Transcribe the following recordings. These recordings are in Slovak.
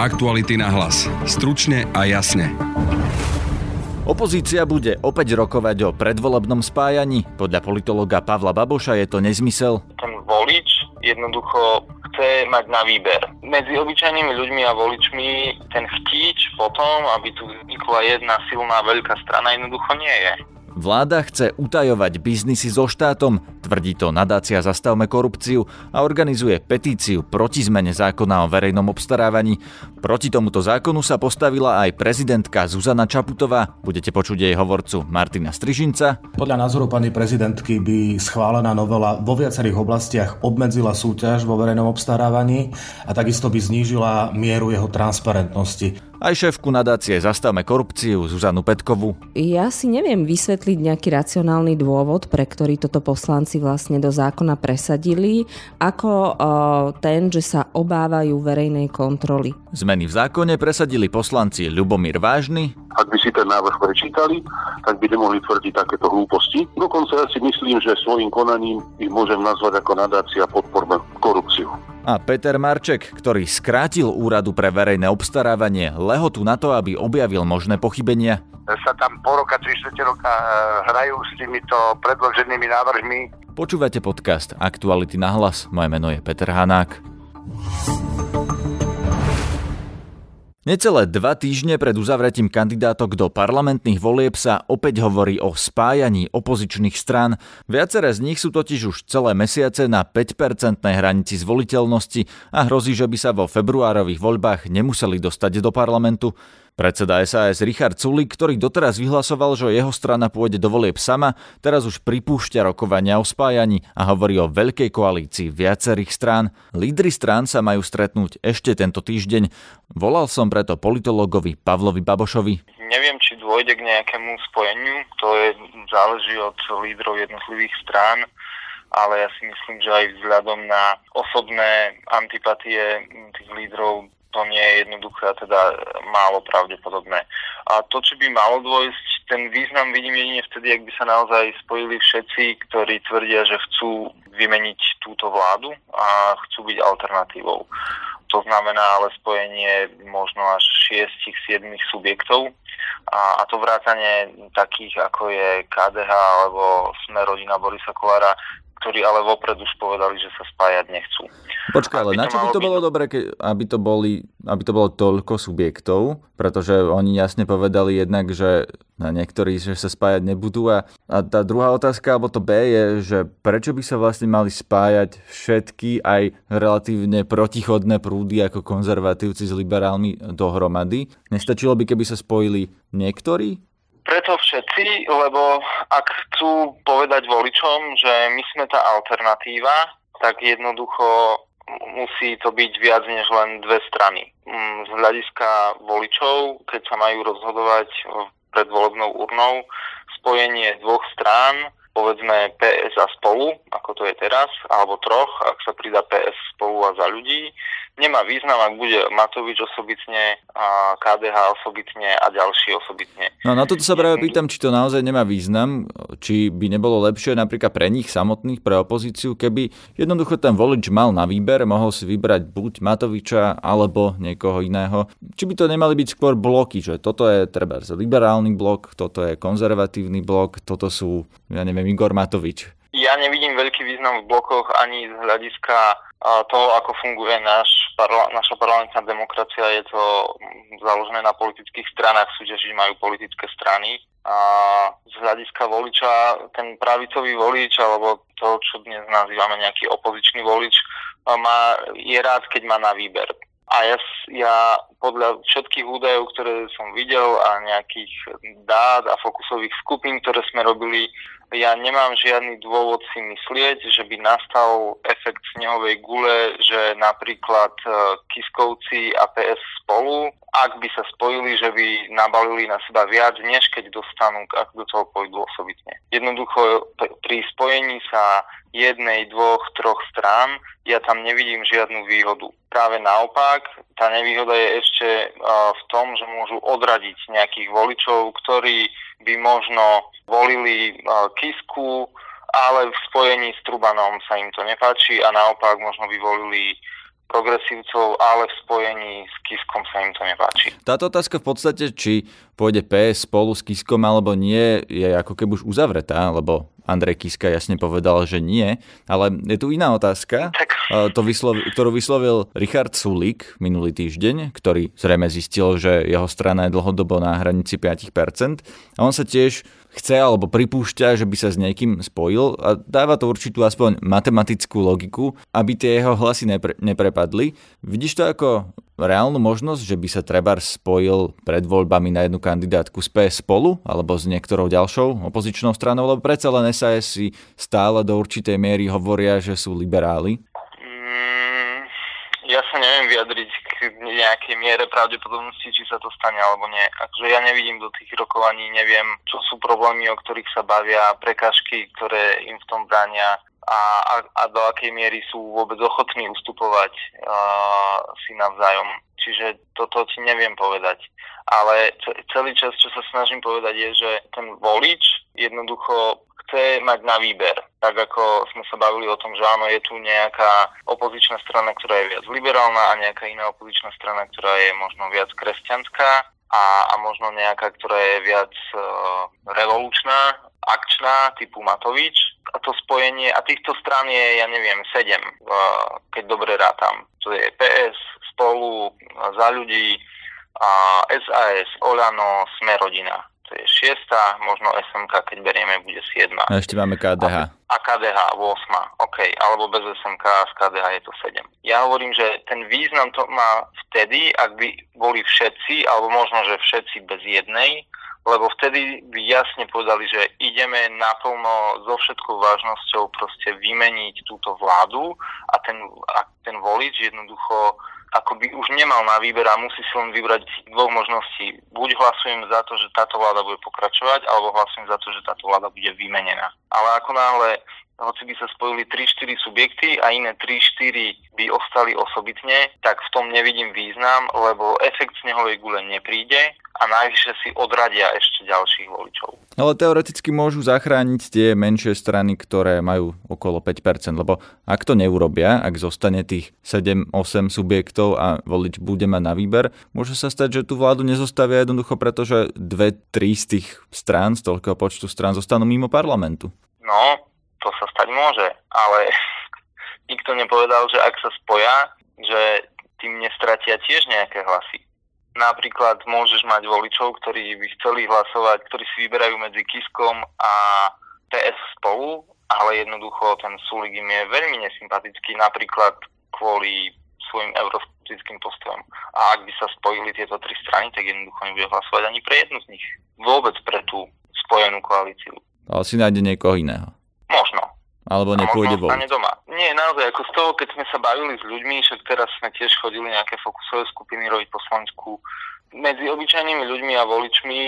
Aktuality na hlas. Stručne a jasne. Opozícia bude opäť rokovať o predvolebnom spájaní. Podľa politologa Pavla Baboša je to nezmysel. Ten volič jednoducho chce mať na výber. Medzi obyčajnými ľuďmi a voličmi ten chtíč potom, aby tu vznikla jedna silná veľká strana, jednoducho nie je. Vláda chce utajovať biznisy so štátom, tvrdí to nadácia Zastavme korupciu a organizuje petíciu proti zmene zákona o verejnom obstarávaní. Proti tomuto zákonu sa postavila aj prezidentka Zuzana Čaputová. Budete počuť jej hovorcu Martina Strižinca. Podľa názoru pani prezidentky by schválená novela vo viacerých oblastiach obmedzila súťaž vo verejnom obstarávaní a takisto by znížila mieru jeho transparentnosti aj šéfku nadácie Zastavme korupciu Zuzanu Petkovu. Ja si neviem vysvetliť nejaký racionálny dôvod, pre ktorý toto poslanci vlastne do zákona presadili, ako ten, že sa obávajú verejnej kontroly. Zmeny v zákone presadili poslanci Ľubomír Vážny. Ak by si ten návrh prečítali, tak by nemohli tvrdiť takéto hlúposti. Dokonca ja si myslím, že svojim konaním ich môžem nazvať ako nadácia podporme korupciu a Peter Marček, ktorý skrátil úradu pre verejné obstarávanie lehotu na to, aby objavil možné pochybenia. Sa tam po roka, 3 roka eh, hrajú s týmito predloženými návrhmi. Počúvate podcast Aktuality na hlas. Moje meno je Peter Hanák. Necelé dva týždne pred uzavretím kandidátok do parlamentných volieb sa opäť hovorí o spájaní opozičných strán. Viaceré z nich sú totiž už celé mesiace na 5-percentnej hranici zvoliteľnosti a hrozí, že by sa vo februárových voľbách nemuseli dostať do parlamentu. Predseda SAS Richard Sulik, ktorý doteraz vyhlasoval, že jeho strana pôjde do volieb sama, teraz už pripúšťa rokovania o spájaní a hovorí o veľkej koalícii viacerých strán. Lídry strán sa majú stretnúť ešte tento týždeň. Volal som preto politologovi Pavlovi Babošovi. Neviem, či dôjde k nejakému spojeniu, to je, záleží od lídrov jednotlivých strán ale ja si myslím, že aj vzhľadom na osobné antipatie tých lídrov to nie je jednoduché a teda málo pravdepodobné. A to, či by malo dôjsť, ten význam vidím jedine vtedy, ak by sa naozaj spojili všetci, ktorí tvrdia, že chcú vymeniť túto vládu a chcú byť alternatívou. To znamená ale spojenie možno až 6-7 subjektov a, a to vrátanie takých ako je KDH alebo Sme rodina Borisa Kolára ktorí ale vopred už povedali, že sa spájať nechcú. Počkaj, ale na čo by to bolo byť... dobre, aby to, boli, aby to bolo toľko subjektov? Pretože oni jasne povedali jednak, že na niektorí, že sa spájať nebudú. A, a tá druhá otázka, alebo to B je, že prečo by sa vlastne mali spájať všetky aj relatívne protichodné prúdy ako konzervatívci s liberálmi dohromady? Nestačilo by, keby sa spojili niektorí? Preto všetci, lebo ak chcú povedať voličom, že my sme tá alternatíva, tak jednoducho musí to byť viac než len dve strany. Mm, z hľadiska voličov, keď sa majú rozhodovať pred volebnou urnou, spojenie dvoch strán, povedzme PS a spolu, ako to je teraz, alebo troch, ak sa pridá PS spolu a za ľudí, nemá význam, ak bude Matovič osobitne, KDH osobitne a ďalší osobitne. No na toto sa práve pýtam, či to naozaj nemá význam, či by nebolo lepšie napríklad pre nich samotných, pre opozíciu, keby jednoducho ten volič mal na výber, mohol si vybrať buď Matoviča alebo niekoho iného. Či by to nemali byť skôr bloky, že toto je treba liberálny blok, toto je konzervatívny blok, toto sú, ja neviem, Igor Matovič. Ja nevidím veľký význam v blokoch ani z hľadiska toho, ako funguje náš parla- naša parlamentná demokracia. Je to založené na politických stranách, súťažiť majú politické strany. A z hľadiska voliča, ten pravicový volič, alebo to, čo dnes nazývame nejaký opozičný volič, má, je rád, keď má na výber. A ja, ja podľa všetkých údajov, ktoré som videl a nejakých dát a fokusových skupín, ktoré sme robili, ja nemám žiadny dôvod si myslieť, že by nastal efekt snehovej gule, že napríklad e, Kiskovci a PS spolu, ak by sa spojili, že by nabalili na seba viac, než keď dostanú, ak do toho pôjdu osobitne. Jednoducho pri spojení sa jednej, dvoch, troch strán, ja tam nevidím žiadnu výhodu. Práve naopak, tá nevýhoda je ešte v tom, že môžu odradiť nejakých voličov, ktorí by možno volili Kisku, ale v spojení s Trubanom sa im to nepáči a naopak možno by volili progresívcov, ale v spojení s Kiskom sa im to nepáči. Táto otázka v podstate, či pôjde PS spolu s Kiskom alebo nie, je ako keby už uzavretá, lebo Andrej Kiska jasne povedal, že nie. Ale je tu iná otázka, tak. to vyslovi, ktorú vyslovil Richard Sulik minulý týždeň, ktorý zrejme zistil, že jeho strana je dlhodobo na hranici 5%. A on sa tiež chce alebo pripúšťa, že by sa s niekým spojil a dáva to určitú aspoň matematickú logiku, aby tie jeho hlasy nepre, neprepadli. Vidíš to ako reálnu možnosť, že by sa Trebar spojil pred voľbami na jednu kandidátku z PS spolu alebo s niektorou ďalšou opozičnou stranou, lebo predsa len SAS si stále do určitej miery hovoria, že sú liberáli? Mm, ja sa neviem vyjadriť k nejakej miere pravdepodobnosti, či sa to stane alebo nie. Akože ja nevidím do tých rokovaní, neviem, čo sú problémy, o ktorých sa bavia, prekažky, ktoré im v tom bránia a, a, a do akej miery sú vôbec ochotní ustupovať uh, si navzájom. Čiže toto ti neviem povedať. Ale celý čas, čo sa snažím povedať, je, že ten volič jednoducho chce mať na výber. Tak ako sme sa bavili o tom, že áno, je tu nejaká opozičná strana, ktorá je viac liberálna a nejaká iná opozičná strana, ktorá je možno viac kresťanská a, a možno nejaká, ktorá je viac uh, revolučná, akčná, typu Matovič a to spojenie, a týchto strán je, ja neviem, sedem, keď dobre rátam. To je PS, Spolu, Za ľudí, SAS, Olano, Smerodina. To je šiesta, možno SMK, keď berieme, bude siedma. A ešte máme KDH. A, a KDH 8, OK, alebo bez SMK a z KDH je to 7. Ja hovorím, že ten význam to má vtedy, ak by boli všetci, alebo možno, že všetci bez jednej, lebo vtedy by jasne povedali, že ideme naplno so všetkou vážnosťou proste vymeniť túto vládu a ten, a ten volič jednoducho ako by už nemal na výber a musí si len vybrať dvoch možností. Buď hlasujem za to, že táto vláda bude pokračovať, alebo hlasujem za to, že táto vláda bude vymenená. Ale ako náhle hoci by sa spojili 3-4 subjekty a iné 3-4 by ostali osobitne, tak v tom nevidím význam, lebo efekt snehovej gule nepríde a najvyššie si odradia ešte ďalších voličov. Ale teoreticky môžu zachrániť tie menšie strany, ktoré majú okolo 5%, lebo ak to neurobia, ak zostane tých 7-8 subjektov a volič bude mať na výber, môže sa stať, že tú vládu nezostavia jednoducho, pretože dve, tri z tých strán, z toľkého počtu strán zostanú mimo parlamentu. No, to sa stať môže, ale nikto nepovedal, že ak sa spoja, že tým nestratia tiež nejaké hlasy. Napríklad môžeš mať voličov, ktorí by chceli hlasovať, ktorí si vyberajú medzi Kiskom a PS spolu, ale jednoducho ten Sulik im je veľmi nesympatický, napríklad kvôli svojim euroskeptickým postojom. A ak by sa spojili tieto tri strany, tak jednoducho nebude hlasovať ani pre jednu z nich. Vôbec pre tú spojenú koalíciu. Ale si nájde niekoho iného. Možno. Alebo nepôjde voliť. doma. Nie, naozaj, ako z toho, keď sme sa bavili s ľuďmi, však teraz sme tiež chodili nejaké fokusové skupiny robiť po Slovensku, medzi obyčajnými ľuďmi a voličmi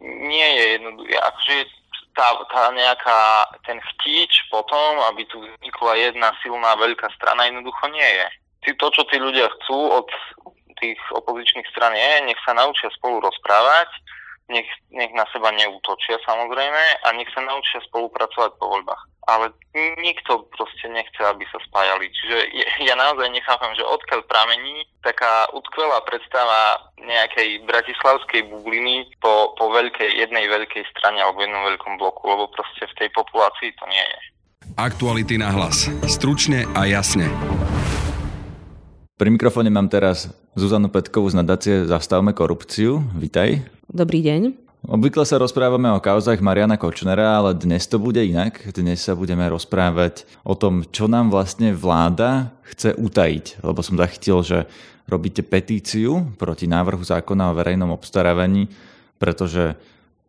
nie je jednoduché, akože tá, tá nejaká, ten chtíč potom, aby tu vznikla jedna silná veľká strana, jednoducho nie je. To, čo tí ľudia chcú od tých opozičných stran je, nech sa naučia spolu rozprávať, nech, nech na seba neútočia samozrejme a nech sa naučia spolupracovať po voľbách. Ale nikto proste nechce, aby sa spájali. Čiže ja naozaj nechápam, že odkiaľ pramení taká utkvelá predstava nejakej bratislavskej bubliny po, po veľkej, jednej veľkej strane alebo jednom veľkom bloku, lebo proste v tej populácii to nie je. Aktuality na hlas. Stručne a jasne. Pri mikrofóne mám teraz Zuzanu Petkovú z nadácie Zastavme korupciu. Vítaj. Dobrý deň. Obvykle sa rozprávame o kauzách Mariana Kočnera, ale dnes to bude inak. Dnes sa budeme rozprávať o tom, čo nám vlastne vláda chce utajiť. Lebo som zachytil, že robíte petíciu proti návrhu zákona o verejnom obstarávaní, pretože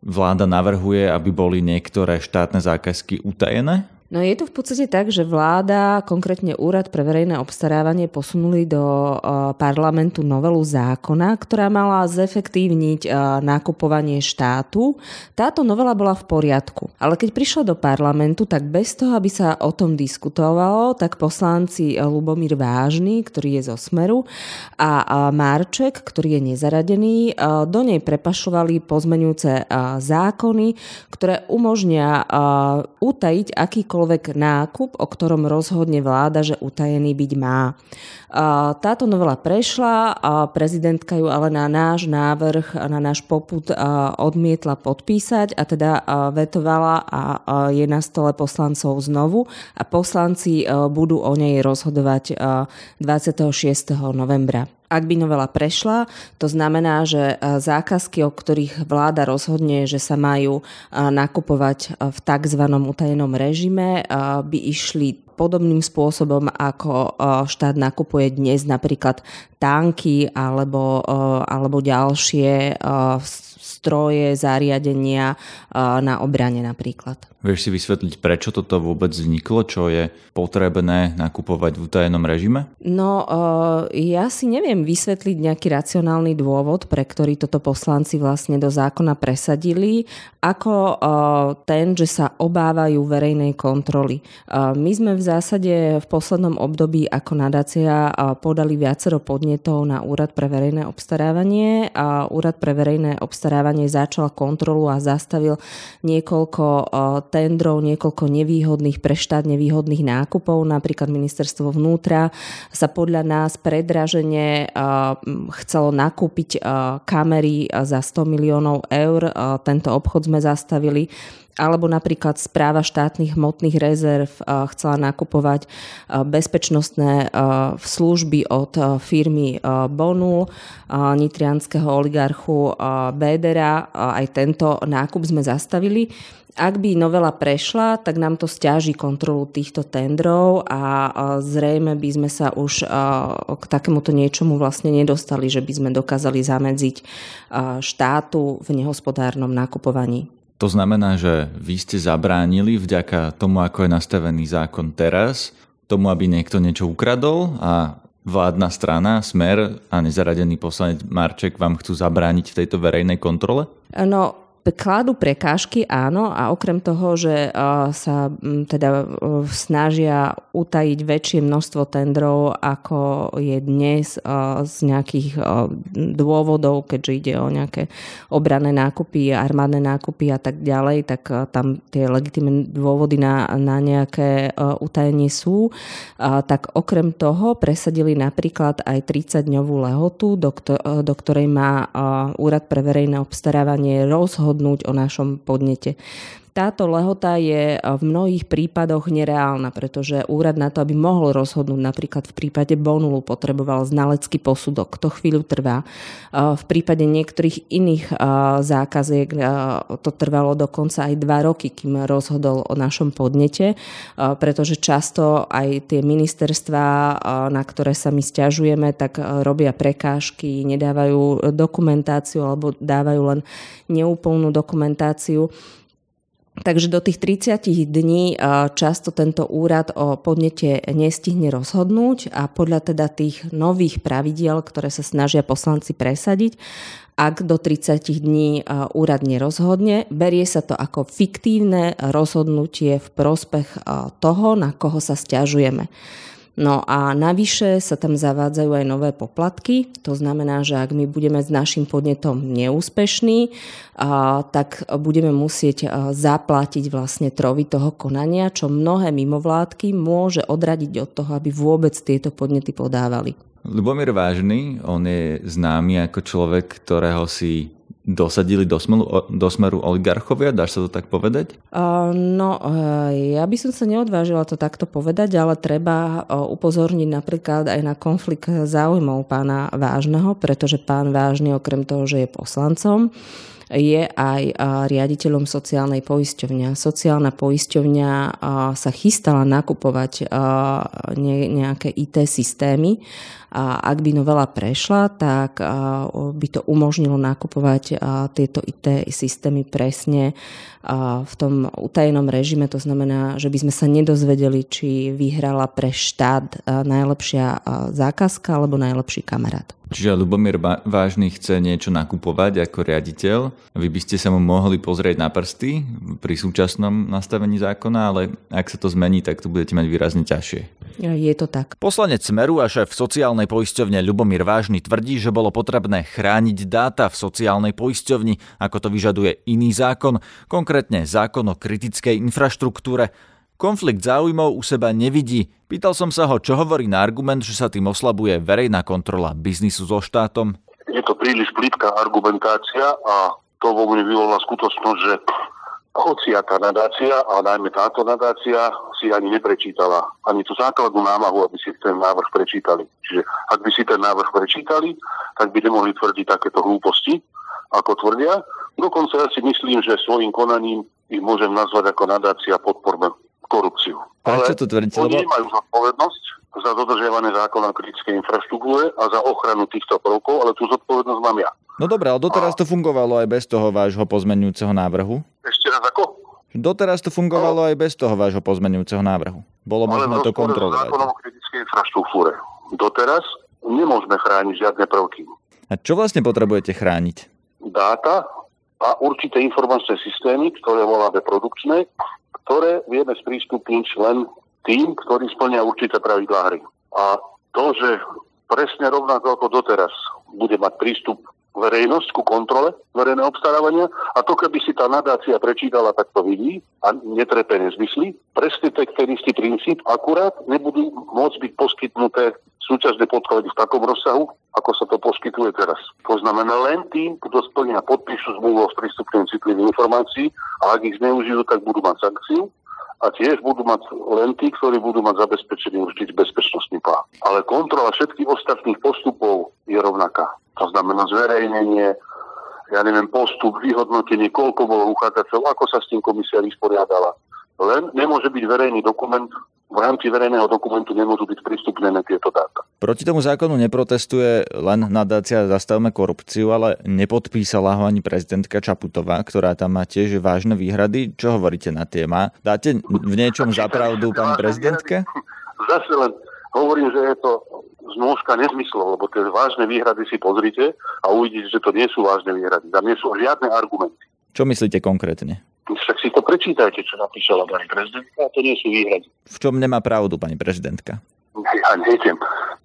vláda navrhuje, aby boli niektoré štátne zákazky utajené No je to v podstate tak, že vláda, konkrétne Úrad pre verejné obstarávanie, posunuli do parlamentu novelu zákona, ktorá mala zefektívniť nakupovanie štátu. Táto novela bola v poriadku, ale keď prišla do parlamentu, tak bez toho, aby sa o tom diskutovalo, tak poslanci Lubomír Vážny, ktorý je zo Smeru, a Marček, ktorý je nezaradený, do nej prepašovali pozmenujúce zákony, ktoré umožnia utajiť akýkoľvek akýkoľvek nákup, o ktorom rozhodne vláda, že utajený byť má. Táto novela prešla, prezidentka ju ale na náš návrh, na náš poput odmietla podpísať a teda vetovala a je na stole poslancov znovu a poslanci budú o nej rozhodovať 26. novembra. Ak by novela prešla, to znamená, že zákazky, o ktorých vláda rozhodne, že sa majú nakupovať v tzv. utajenom režime, by išli podobným spôsobom, ako štát nakupuje dnes napríklad tanky alebo, alebo ďalšie stroje, zariadenia na obrane napríklad. Vieš si vysvetliť, prečo toto vôbec vzniklo? Čo je potrebné nakupovať v utajenom režime? No, ja si neviem vysvetliť nejaký racionálny dôvod, pre ktorý toto poslanci vlastne do zákona presadili, ako ten, že sa obávajú verejnej kontroly. My sme v zásade v poslednom období ako nadácia podali viacero podnetov na Úrad pre verejné obstarávanie. Úrad pre verejné obstarávanie začal kontrolu a zastavil niekoľko tendrov, niekoľko nevýhodných, pre štát nevýhodných nákupov. Napríklad ministerstvo vnútra sa podľa nás predražene chcelo nakúpiť kamery za 100 miliónov eur. Tento obchod sme zastavili alebo napríklad správa štátnych hmotných rezerv chcela nakupovať bezpečnostné služby od firmy Bonu, nitrianského oligarchu Bédera. Aj tento nákup sme zastavili. Ak by novela prešla, tak nám to stiaží kontrolu týchto tendrov a zrejme by sme sa už k takémuto niečomu vlastne nedostali, že by sme dokázali zamedziť štátu v nehospodárnom nakupovaní. To znamená, že vy ste zabránili vďaka tomu, ako je nastavený zákon teraz, tomu, aby niekto niečo ukradol a vládna strana, Smer a nezaradený poslanec Marček vám chcú zabrániť v tejto verejnej kontrole? No, kladú prekážky, áno, a okrem toho, že sa teda snažia utajiť väčšie množstvo tendrov, ako je dnes z nejakých dôvodov, keďže ide o nejaké obranné nákupy, armádne nákupy a tak ďalej, tak tam tie legitimné dôvody na, na nejaké utajenie sú. Tak okrem toho presadili napríklad aj 30-dňovú lehotu, do ktorej má Úrad pre verejné obstarávanie rozhodnúť rozhodnúť o našom podnete. Táto lehota je v mnohých prípadoch nereálna, pretože úrad na to, aby mohol rozhodnúť, napríklad v prípade Bonulu potreboval znalecký posudok, to chvíľu trvá. V prípade niektorých iných zákaziek to trvalo dokonca aj dva roky, kým rozhodol o našom podnete, pretože často aj tie ministerstva, na ktoré sa my stiažujeme, tak robia prekážky, nedávajú dokumentáciu alebo dávajú len neúplnú dokumentáciu. Takže do tých 30 dní často tento úrad o podnete nestihne rozhodnúť a podľa teda tých nových pravidiel, ktoré sa snažia poslanci presadiť, ak do 30 dní úrad nerozhodne, berie sa to ako fiktívne rozhodnutie v prospech toho, na koho sa stiažujeme. No a navyše sa tam zavádzajú aj nové poplatky. To znamená, že ak my budeme s našim podnetom neúspešní, tak budeme musieť zaplatiť vlastne trovy toho konania, čo mnohé mimovládky môže odradiť od toho, aby vôbec tieto podnety podávali. Lubomír Vážny, on je známy ako človek, ktorého si dosadili do, smelu, do smeru oligarchovia? Dáš sa to tak povedať? No, ja by som sa neodvážila to takto povedať, ale treba upozorniť napríklad aj na konflikt záujmov pána Vážneho, pretože pán Vážny okrem toho, že je poslancom, je aj riaditeľom sociálnej poisťovňa. Sociálna poisťovňa sa chystala nakupovať nejaké IT systémy a ak by novela prešla, tak by to umožnilo nakupovať tieto IT systémy presne v tom utajenom režime. To znamená, že by sme sa nedozvedeli, či vyhrala pre štát najlepšia zákazka alebo najlepší kamarát. Čiže Lubomír Vážny chce niečo nakupovať ako riaditeľ. Vy by ste sa mu mohli pozrieť na prsty pri súčasnom nastavení zákona, ale ak sa to zmení, tak to budete mať výrazne ťažšie. Je to tak. Poslanec Smeru a šéf sociálnej poisťovne Lubomír Vážny tvrdí, že bolo potrebné chrániť dáta v sociálnej poisťovni, ako to vyžaduje iný zákon, konkrétne zákon o kritickej infraštruktúre. konflikt záujmov u seba nevidí. Pýtal som sa ho, čo hovorí na argument, že sa tým oslabuje verejná kontrola biznisu so štátom. Je to príliš plitká argumentácia a to vo mne vyvolá skutočnosť, že hociaká nadácia, a najmä táto nadácia, si ani neprečítala ani tú základnú námahu, aby si ten návrh prečítali. Čiže ak by si ten návrh prečítali, tak by nemohli tvrdiť takéto hlúposti, ako tvrdia. Dokonca ja si myslím, že svojim konaním ich môžem nazvať ako nadácia podporme korupciu. Prečo to tvrdíte? Oni nemajú zodpovednosť za dodržiavanie zákona kritickej infraštruktúre a za ochranu týchto prvkov, ale tú zodpovednosť mám ja. No dobré, ale doteraz to fungovalo aj bez toho vášho pozmenujúceho návrhu. Ešte raz ako? Doteraz to fungovalo aj bez toho vášho pozmenujúceho návrhu. Bolo možné to kontrolovať. Ale o kritickej infraštruktúre. Doteraz nemôžeme chrániť žiadne prvky. A čo vlastne potrebujete chrániť? Dáta a určité informačné systémy, ktoré voláme produkčné, ktoré vieme sprístupniť len tým, ktorí splnia určité pravidlá hry. A to, že presne rovnako ako doteraz bude mať prístup verejnosť ku kontrole verejného obstarávania a to, keby si tá nadácia prečítala, tak to vidí a netrepe nezmyslí. Presne ten istý princíp, akurát nebudú môcť byť poskytnuté súťažné podklady v takom rozsahu, ako sa to poskytuje teraz. To znamená len tým, kto splnia podpíšu zmluvu o sprístupnení citlivých informácií a ak ich zneužijú, tak budú mať sankciu a tiež budú mať len tí, ktorí budú mať zabezpečený určitý bezpečnostný plán. Ale kontrola všetkých ostatných postupov je rovnaká. To znamená zverejnenie, ja neviem, postup, vyhodnotenie, koľko bolo uchádzateľov, ako sa s tým komisia vysporiadala. Len nemôže byť verejný dokument, v rámci verejného dokumentu nemôžu byť prístupnené tieto dáta. Proti tomu zákonu neprotestuje len nadácia Zastavme korupciu, ale nepodpísala ho ani prezidentka Čaputová, ktorá tam má tiež vážne výhrady. Čo hovoríte na téma? Dáte v niečom zapravdu pani prezidentke? Zase len hovorím, že je to znôžka nezmyslov, lebo tie vážne výhrady si pozrite a uvidíte, že to nie sú vážne výhrady. Tam nie sú žiadne argumenty. Čo myslíte konkrétne? Však si to prečítajte, čo napísala pani prezidentka, a to nie sú výhrady. V čom nemá pravdu pani prezidentka? Ja nejdem.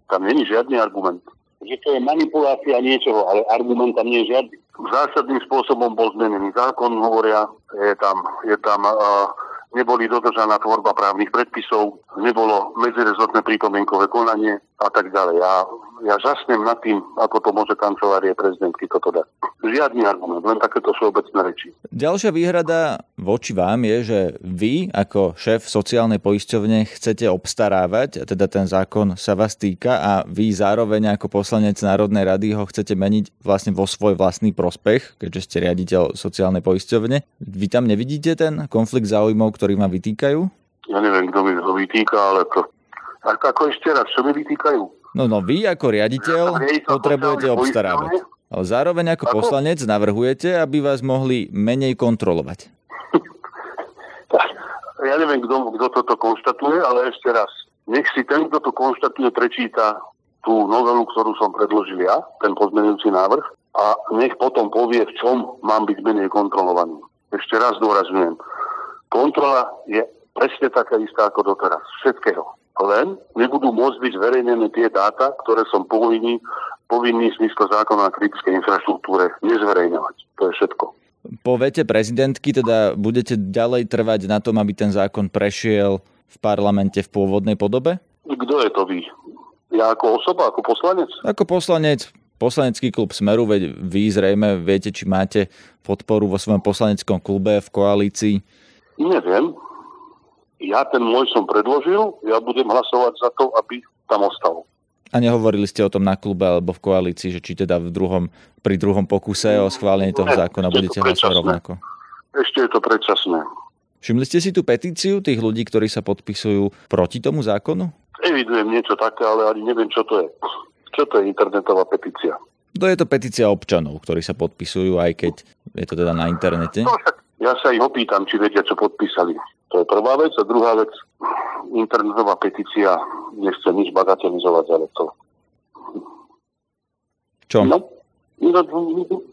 Tam není žiadny argument. Že to je manipulácia niečoho, ale argument tam nie je žiadny. Zásadným spôsobom bol zmenený zákon, hovoria, je tam, je tam uh, neboli dodržaná tvorba právnych predpisov, nebolo medzirezortné pripomienkové konanie a tak ďalej. Ja, ja žasnem nad tým, ako to môže kancelárie prezidentky toto dať. Žiadny argument, len takéto všeobecné reči. Ďalšia výhrada voči vám je, že vy ako šéf sociálnej poisťovne chcete obstarávať, teda ten zákon sa vás týka a vy zároveň ako poslanec Národnej rady ho chcete meniť vlastne vo svoj vlastný prospech, keďže ste riaditeľ sociálnej poisťovne. Vy tam nevidíte ten konflikt záujmov, ktorý ma vytýkajú? Ja neviem, kto mi to vytýka, ale to... Ako ešte raz, čo mi vytýkajú? No, no vy ako riaditeľ potrebujete obstarávať. Ale zároveň ako, ako poslanec navrhujete, aby vás mohli menej kontrolovať. ja neviem, kto, kto toto konštatuje, ale ešte raz. Nech si ten, kto to konštatuje, prečíta tú novelu, ktorú som predložil ja, ten pozmenujúci návrh, a nech potom povie, v čom mám byť menej kontrolovaný. Ešte raz dôrazňujem. Kontrola je presne taká istá ako doteraz. Všetkého. Len nebudú môcť byť zverejnené tie dáta, ktoré som povinný, povinný v zmysle zákona o kritickej infraštruktúre nezverejňovať. To je všetko. Po vete prezidentky teda budete ďalej trvať na tom, aby ten zákon prešiel v parlamente v pôvodnej podobe? Kto je to vy? Ja ako osoba, ako poslanec? Ako poslanec, poslanecký klub Smeru, veď vy zrejme viete, či máte podporu vo svojom poslaneckom klube v koalícii. Neviem. Ja ten môj som predložil, ja budem hlasovať za to, aby tam ostal. A nehovorili ste o tom na klube alebo v koalícii, že či teda v druhom, pri druhom pokuse o schválenie toho zákona budete hlasovať rovnako? Ešte je to predčasné. Všimli ste si tú petíciu tých ľudí, ktorí sa podpisujú proti tomu zákonu? Evidujem niečo také, ale ani neviem, čo to je. Čo to je internetová petícia? To je to petícia občanov, ktorí sa podpisujú, aj keď je to teda na internete. No, ja sa ich opýtam, či vedia, čo podpísali. To je prvá vec. A druhá vec, internetová petícia nechce nič bagatelizovať, ale to... Čo? No, no,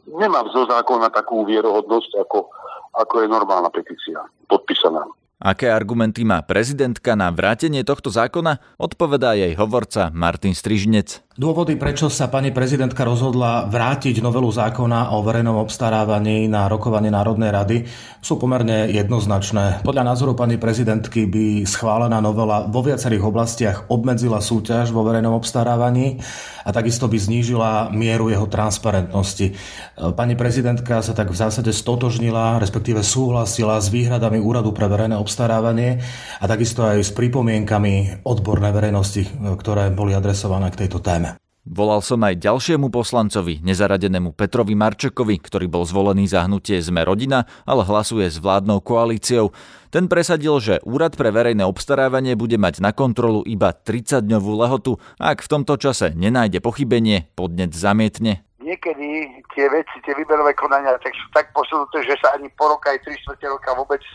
nemám zo zákona takú vierohodnosť, ako, ako je normálna petícia podpísaná. Aké argumenty má prezidentka na vrátenie tohto zákona, odpovedá jej hovorca Martin Strižnec. Dôvody, prečo sa pani prezidentka rozhodla vrátiť novelu zákona o verejnom obstarávaní na rokovanie Národnej rady, sú pomerne jednoznačné. Podľa názoru pani prezidentky by schválená novela vo viacerých oblastiach obmedzila súťaž vo verejnom obstarávaní a takisto by znížila mieru jeho transparentnosti. Pani prezidentka sa tak v zásade stotožnila, respektíve súhlasila s výhradami Úradu pre verejné obstarávanie a takisto aj s pripomienkami odbornej verejnosti, ktoré boli adresované k tejto téme. Volal som aj ďalšiemu poslancovi, nezaradenému Petrovi Marčekovi, ktorý bol zvolený za hnutie Sme rodina, ale hlasuje s vládnou koalíciou. Ten presadil, že Úrad pre verejné obstarávanie bude mať na kontrolu iba 30-dňovú lehotu a ak v tomto čase nenájde pochybenie, podnet zamietne niekedy tie veci, tie výberové konania tak sú tak posunuté, že sa ani po roka aj 3 čtvrte roka vôbec e,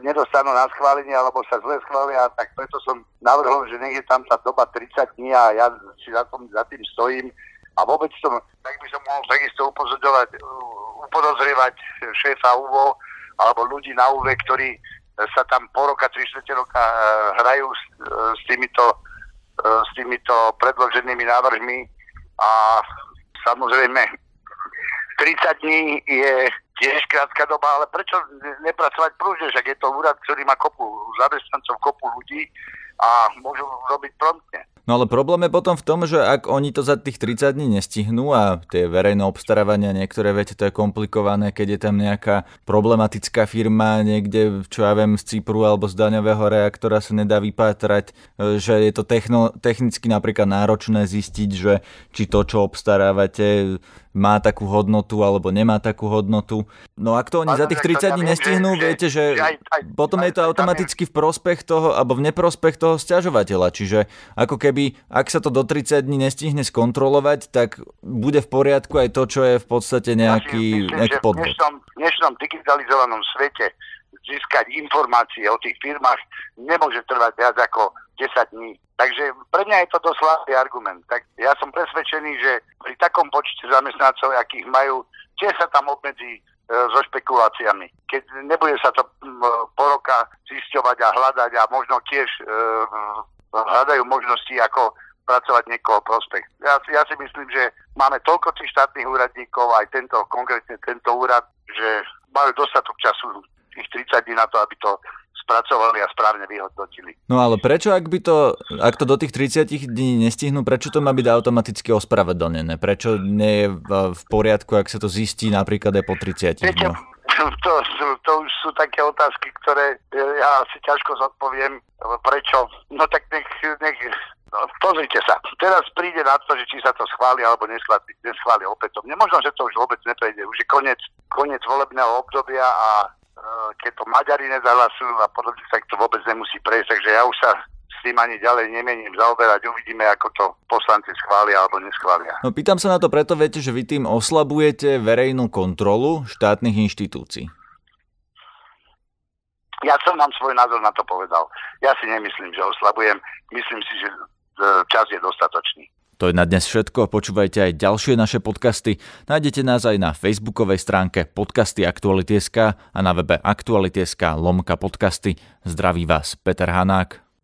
nedostanú na schválenie alebo sa zle schvália, tak preto som navrhol, že nech je tam tá doba 30 dní a ja si za, tom, za tým stojím. A vôbec som, tak by som mohol takisto upozorňovať, e, upodozrievať šéfa UVO alebo ľudí na UV, ktorí sa tam po roka, 3 čtvrte roka e, hrajú s, e, s týmito s týmito predloženými návrhmi. A Samozrejme, 30 dní je tiež krátka doba, ale prečo nepracovať prúžne, že je to úrad, ktorý má kopu zamestnancov, kopu ľudí a môžu robiť promptne. No ale problém je potom v tom, že ak oni to za tých 30 dní nestihnú a tie verejné obstarávania, niektoré viete, to je komplikované, keď je tam nejaká problematická firma niekde, čo ja viem, z Cypru alebo z daňového reaktora sa nedá vypátrať, e, že je to techno, technicky napríklad náročné zistiť, že či to, čo obstarávate, má takú hodnotu alebo nemá takú hodnotu. No ak to oni za tých 30 dní nestihnú, viete, že, potom je to automaticky v prospech toho alebo v neprospech toho stiažovateľa. Čiže ako keby, ak sa to do 30 dní nestihne skontrolovať, tak bude v poriadku aj to, čo je v podstate nejaký, myslím, nejaký podvod. V dnešnom, dnešnom digitalizovanom svete získať informácie o tých firmách nemôže trvať viac ako 10 dní. Takže pre mňa je to dosť slabý argument. Tak ja som presvedčený, že pri takom počte zamestnancov, akých majú, tiež sa tam obmedzí e, so špekuláciami. Keď nebude sa to m, po roka zisťovať a hľadať a možno tiež e, hľadajú možnosti, ako pracovať niekoho prospech. Ja, ja si myslím, že máme toľko tých štátnych úradníkov, aj tento, konkrétne tento úrad, že majú dostatok času tých 30 dní na to, aby to spracovali a správne vyhodnotili. No ale prečo, ak by to, ak to do tých 30 dní nestihnú, prečo to má byť automaticky ospravedlnené? Prečo nie je v poriadku, ak sa to zistí napríklad aj po 30 dňoch? To, to už sú také otázky, ktoré ja si ťažko zodpoviem. Prečo? No tak nech, nech No, pozrite sa, teraz príde na to, že či sa to schváli alebo neschváli, neschváli opätovne. Možno, že to už vôbec neprejde. Už je koniec, koniec volebného obdobia a Eh, keď to Maďari nezahlasujú a podobne, tak to vôbec nemusí prejsť. Takže ja už sa tým ani ďalej nemením zaoberať. Uvidíme, ako to poslanci schvália alebo neschvália. No pýtam sa na to preto, viete, že vy tým oslabujete verejnú kontrolu štátnych inštitúcií. Ja som vám svoj názor na to povedal. Ja si nemyslím, že oslabujem. Myslím si, že eh, čas je dostatočný. To je na dnes všetko, počúvajte aj ďalšie naše podcasty. Nájdete nás aj na facebookovej stránke podcasty Aktuality.sk a na webe Aktuality.sk lomka podcasty. Zdraví vás Peter Hanák.